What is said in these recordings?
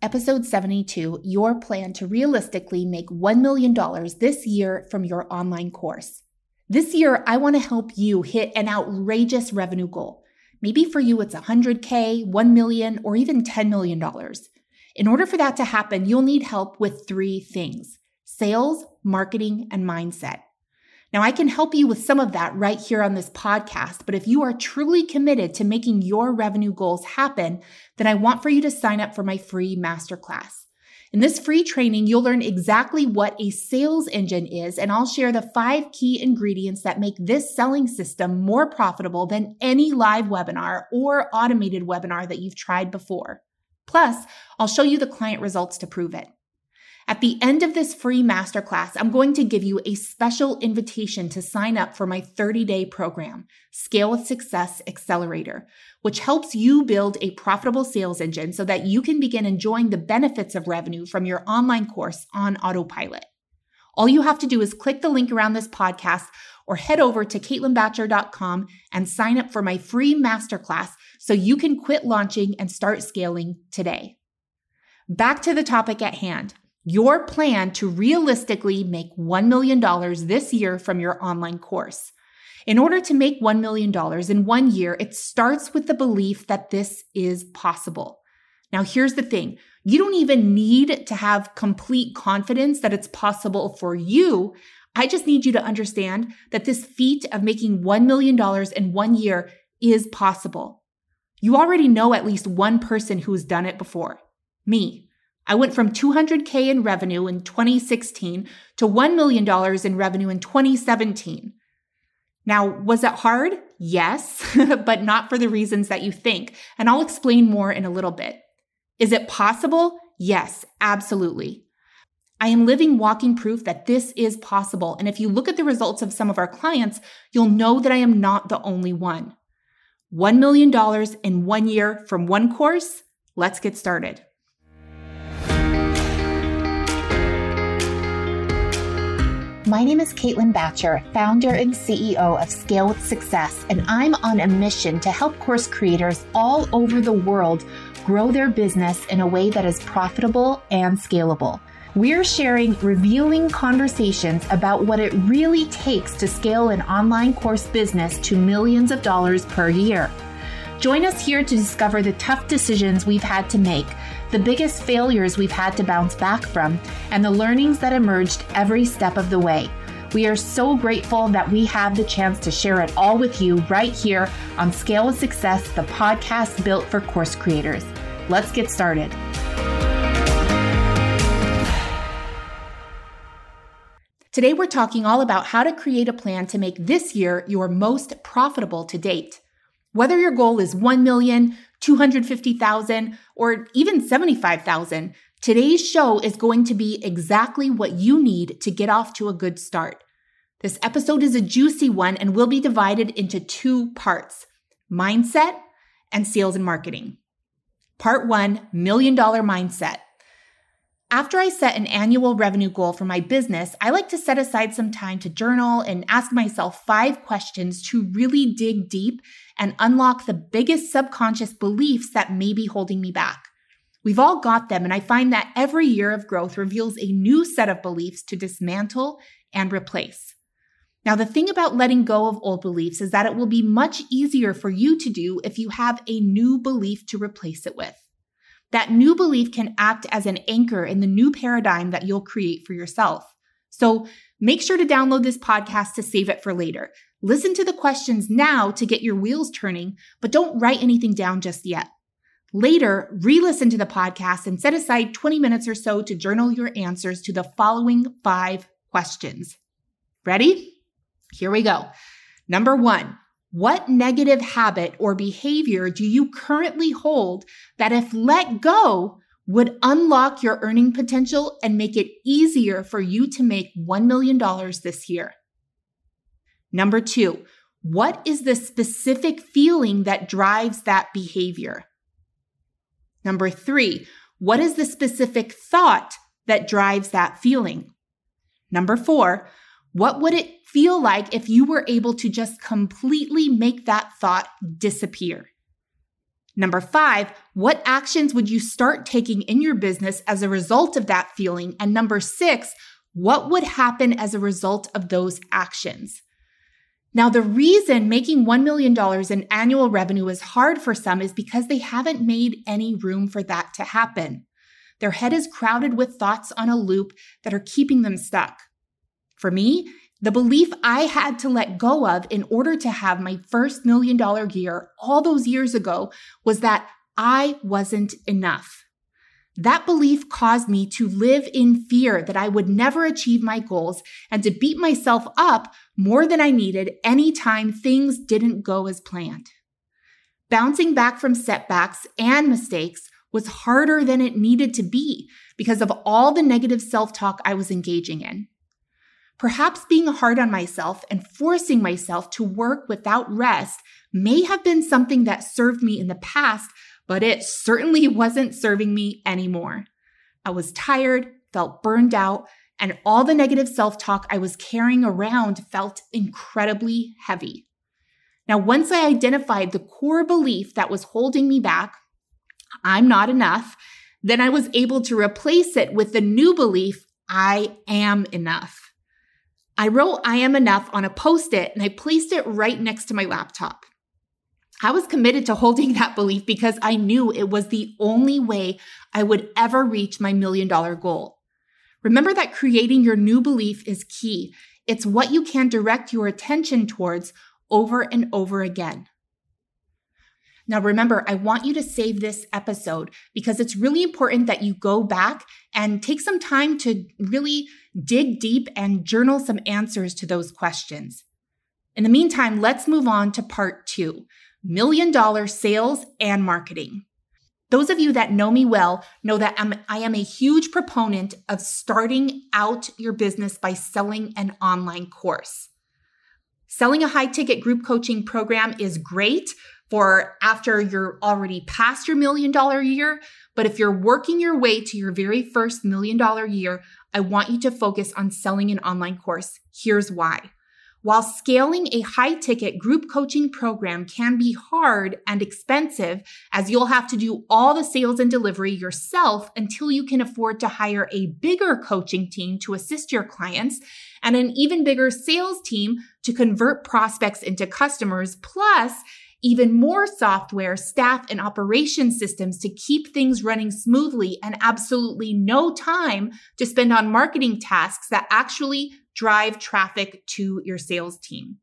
Episode 72 Your Plan to Realistically Make $1 Million This Year from Your Online Course. This year, I want to help you hit an outrageous revenue goal. Maybe for you, it's 100K, 1 million, or even $10 million. In order for that to happen, you'll need help with three things sales, marketing, and mindset. Now, I can help you with some of that right here on this podcast, but if you are truly committed to making your revenue goals happen, then I want for you to sign up for my free masterclass. In this free training, you'll learn exactly what a sales engine is, and I'll share the five key ingredients that make this selling system more profitable than any live webinar or automated webinar that you've tried before. Plus, I'll show you the client results to prove it. At the end of this free masterclass, I'm going to give you a special invitation to sign up for my 30 day program, Scale with Success Accelerator, which helps you build a profitable sales engine so that you can begin enjoying the benefits of revenue from your online course on autopilot. All you have to do is click the link around this podcast or head over to caitlinbacher.com and sign up for my free masterclass so you can quit launching and start scaling today. Back to the topic at hand your plan to realistically make $1 million this year from your online course. In order to make $1 million in one year, it starts with the belief that this is possible. Now, here's the thing you don't even need to have complete confidence that it's possible for you. I just need you to understand that this feat of making $1 million in one year is possible. You already know at least one person who's done it before me. I went from 200K in revenue in 2016 to $1 million in revenue in 2017. Now, was it hard? Yes, but not for the reasons that you think. And I'll explain more in a little bit. Is it possible? Yes, absolutely. I am living walking proof that this is possible. And if you look at the results of some of our clients, you'll know that I am not the only one. $1 million in one year from one course. Let's get started. My name is Caitlin Bacher, founder and CEO of Scale with Success, and I'm on a mission to help course creators all over the world grow their business in a way that is profitable and scalable. We're sharing revealing conversations about what it really takes to scale an online course business to millions of dollars per year. Join us here to discover the tough decisions we've had to make the biggest failures we've had to bounce back from, and the learnings that emerged every step of the way. We are so grateful that we have the chance to share it all with you right here on Scale of Success, the podcast built for course creators. Let's get started. Today, we're talking all about how to create a plan to make this year your most profitable to date. Whether your goal is 1 million, 250,000, or even 75,000, today's show is going to be exactly what you need to get off to a good start. This episode is a juicy one and will be divided into two parts mindset and sales and marketing. Part one million dollar mindset. After I set an annual revenue goal for my business, I like to set aside some time to journal and ask myself five questions to really dig deep and unlock the biggest subconscious beliefs that may be holding me back. We've all got them, and I find that every year of growth reveals a new set of beliefs to dismantle and replace. Now, the thing about letting go of old beliefs is that it will be much easier for you to do if you have a new belief to replace it with. That new belief can act as an anchor in the new paradigm that you'll create for yourself. So make sure to download this podcast to save it for later. Listen to the questions now to get your wheels turning, but don't write anything down just yet. Later, re listen to the podcast and set aside 20 minutes or so to journal your answers to the following five questions. Ready? Here we go. Number one, what negative habit or behavior do you currently hold that, if let go, would unlock your earning potential and make it easier for you to make $1 million this year? Number two, what is the specific feeling that drives that behavior? Number three, what is the specific thought that drives that feeling? Number four, what would it feel like if you were able to just completely make that thought disappear? Number five, what actions would you start taking in your business as a result of that feeling? And number six, what would happen as a result of those actions? Now, the reason making $1 million in annual revenue is hard for some is because they haven't made any room for that to happen. Their head is crowded with thoughts on a loop that are keeping them stuck. For me, the belief I had to let go of in order to have my first million dollar year all those years ago was that I wasn't enough. That belief caused me to live in fear that I would never achieve my goals and to beat myself up more than I needed anytime things didn't go as planned. Bouncing back from setbacks and mistakes was harder than it needed to be because of all the negative self talk I was engaging in. Perhaps being hard on myself and forcing myself to work without rest may have been something that served me in the past, but it certainly wasn't serving me anymore. I was tired, felt burned out, and all the negative self talk I was carrying around felt incredibly heavy. Now, once I identified the core belief that was holding me back, I'm not enough, then I was able to replace it with the new belief, I am enough. I wrote I am enough on a post it and I placed it right next to my laptop. I was committed to holding that belief because I knew it was the only way I would ever reach my million dollar goal. Remember that creating your new belief is key. It's what you can direct your attention towards over and over again. Now, remember, I want you to save this episode because it's really important that you go back and take some time to really dig deep and journal some answers to those questions. In the meantime, let's move on to part two million dollar sales and marketing. Those of you that know me well know that I'm, I am a huge proponent of starting out your business by selling an online course. Selling a high ticket group coaching program is great for after you're already past your million dollar year. But if you're working your way to your very first million dollar year, I want you to focus on selling an online course. Here's why. While scaling a high ticket group coaching program can be hard and expensive, as you'll have to do all the sales and delivery yourself until you can afford to hire a bigger coaching team to assist your clients and an even bigger sales team to convert prospects into customers. Plus, even more software, staff, and operation systems to keep things running smoothly and absolutely no time to spend on marketing tasks that actually drive traffic to your sales team.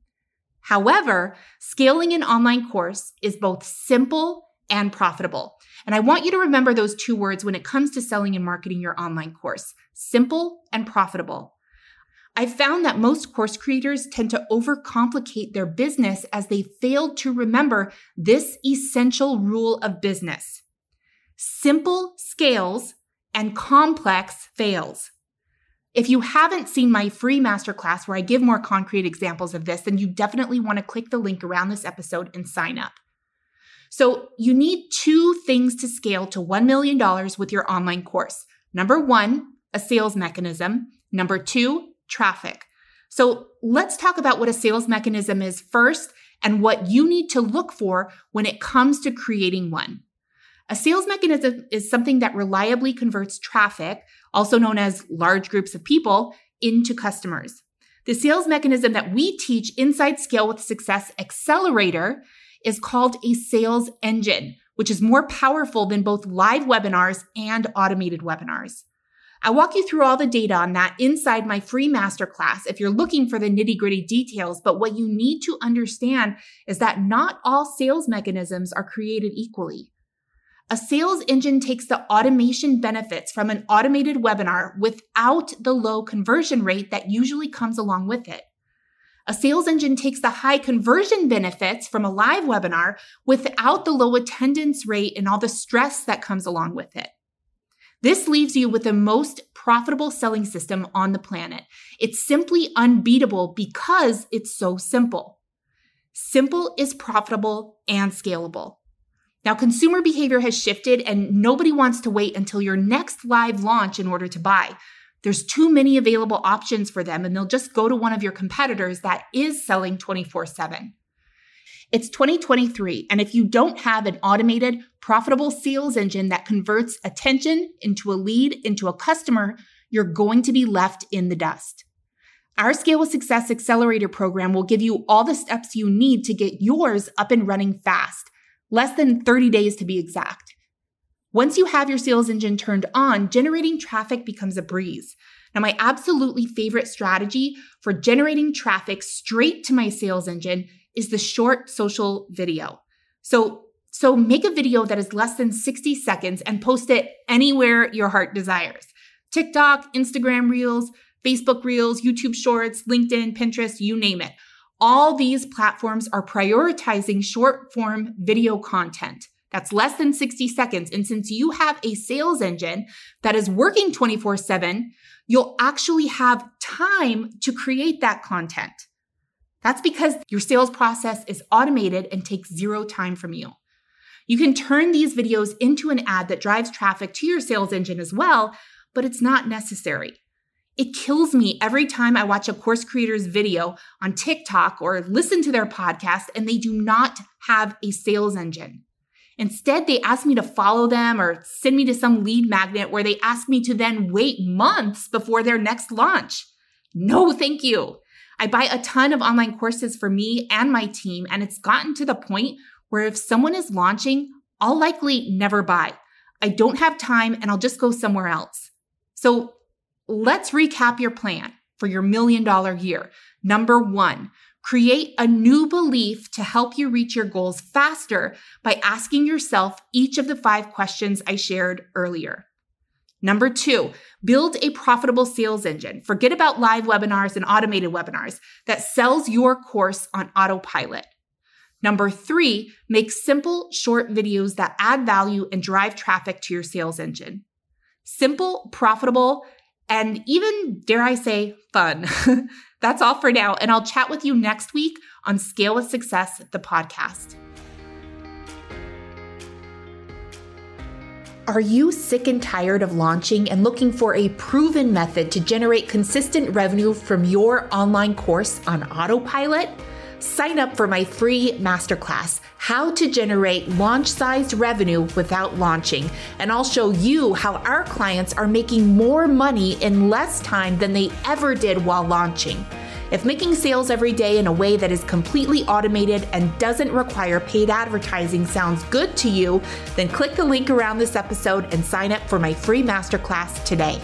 However, scaling an online course is both simple and profitable. And I want you to remember those two words when it comes to selling and marketing your online course simple and profitable. I found that most course creators tend to overcomplicate their business as they fail to remember this essential rule of business. Simple scales and complex fails. If you haven't seen my free masterclass where I give more concrete examples of this, then you definitely want to click the link around this episode and sign up. So, you need two things to scale to $1 million with your online course. Number one, a sales mechanism. Number two, traffic. So let's talk about what a sales mechanism is first and what you need to look for when it comes to creating one. A sales mechanism is something that reliably converts traffic, also known as large groups of people, into customers. The sales mechanism that we teach inside Scale with Success Accelerator is called a sales engine, which is more powerful than both live webinars and automated webinars. I walk you through all the data on that inside my free masterclass if you're looking for the nitty gritty details. But what you need to understand is that not all sales mechanisms are created equally. A sales engine takes the automation benefits from an automated webinar without the low conversion rate that usually comes along with it. A sales engine takes the high conversion benefits from a live webinar without the low attendance rate and all the stress that comes along with it. This leaves you with the most profitable selling system on the planet. It's simply unbeatable because it's so simple. Simple is profitable and scalable. Now, consumer behavior has shifted and nobody wants to wait until your next live launch in order to buy. There's too many available options for them, and they'll just go to one of your competitors that is selling 24 7. It's 2023, and if you don't have an automated, profitable sales engine that converts attention into a lead into a customer, you're going to be left in the dust. Our Scale with Success Accelerator program will give you all the steps you need to get yours up and running fast, less than 30 days to be exact. Once you have your sales engine turned on, generating traffic becomes a breeze. Now, my absolutely favorite strategy for generating traffic straight to my sales engine is the short social video. So, so make a video that is less than 60 seconds and post it anywhere your heart desires. TikTok, Instagram Reels, Facebook Reels, YouTube Shorts, LinkedIn, Pinterest, you name it. All these platforms are prioritizing short form video content. That's less than 60 seconds. And since you have a sales engine that is working 24 7, you'll actually have time to create that content. That's because your sales process is automated and takes zero time from you. You can turn these videos into an ad that drives traffic to your sales engine as well, but it's not necessary. It kills me every time I watch a course creator's video on TikTok or listen to their podcast and they do not have a sales engine. Instead, they ask me to follow them or send me to some lead magnet where they ask me to then wait months before their next launch. No, thank you. I buy a ton of online courses for me and my team, and it's gotten to the point where if someone is launching, I'll likely never buy. I don't have time and I'll just go somewhere else. So let's recap your plan for your million dollar year. Number one, create a new belief to help you reach your goals faster by asking yourself each of the five questions I shared earlier. Number two, build a profitable sales engine. Forget about live webinars and automated webinars that sells your course on autopilot. Number three, make simple, short videos that add value and drive traffic to your sales engine. Simple, profitable, and even, dare I say, fun. That's all for now, and I'll chat with you next week on Scale with Success, the podcast. Are you sick and tired of launching and looking for a proven method to generate consistent revenue from your online course on autopilot? Sign up for my free masterclass, How to Generate Launch Sized Revenue Without Launching. And I'll show you how our clients are making more money in less time than they ever did while launching. If making sales every day in a way that is completely automated and doesn't require paid advertising sounds good to you, then click the link around this episode and sign up for my free masterclass today.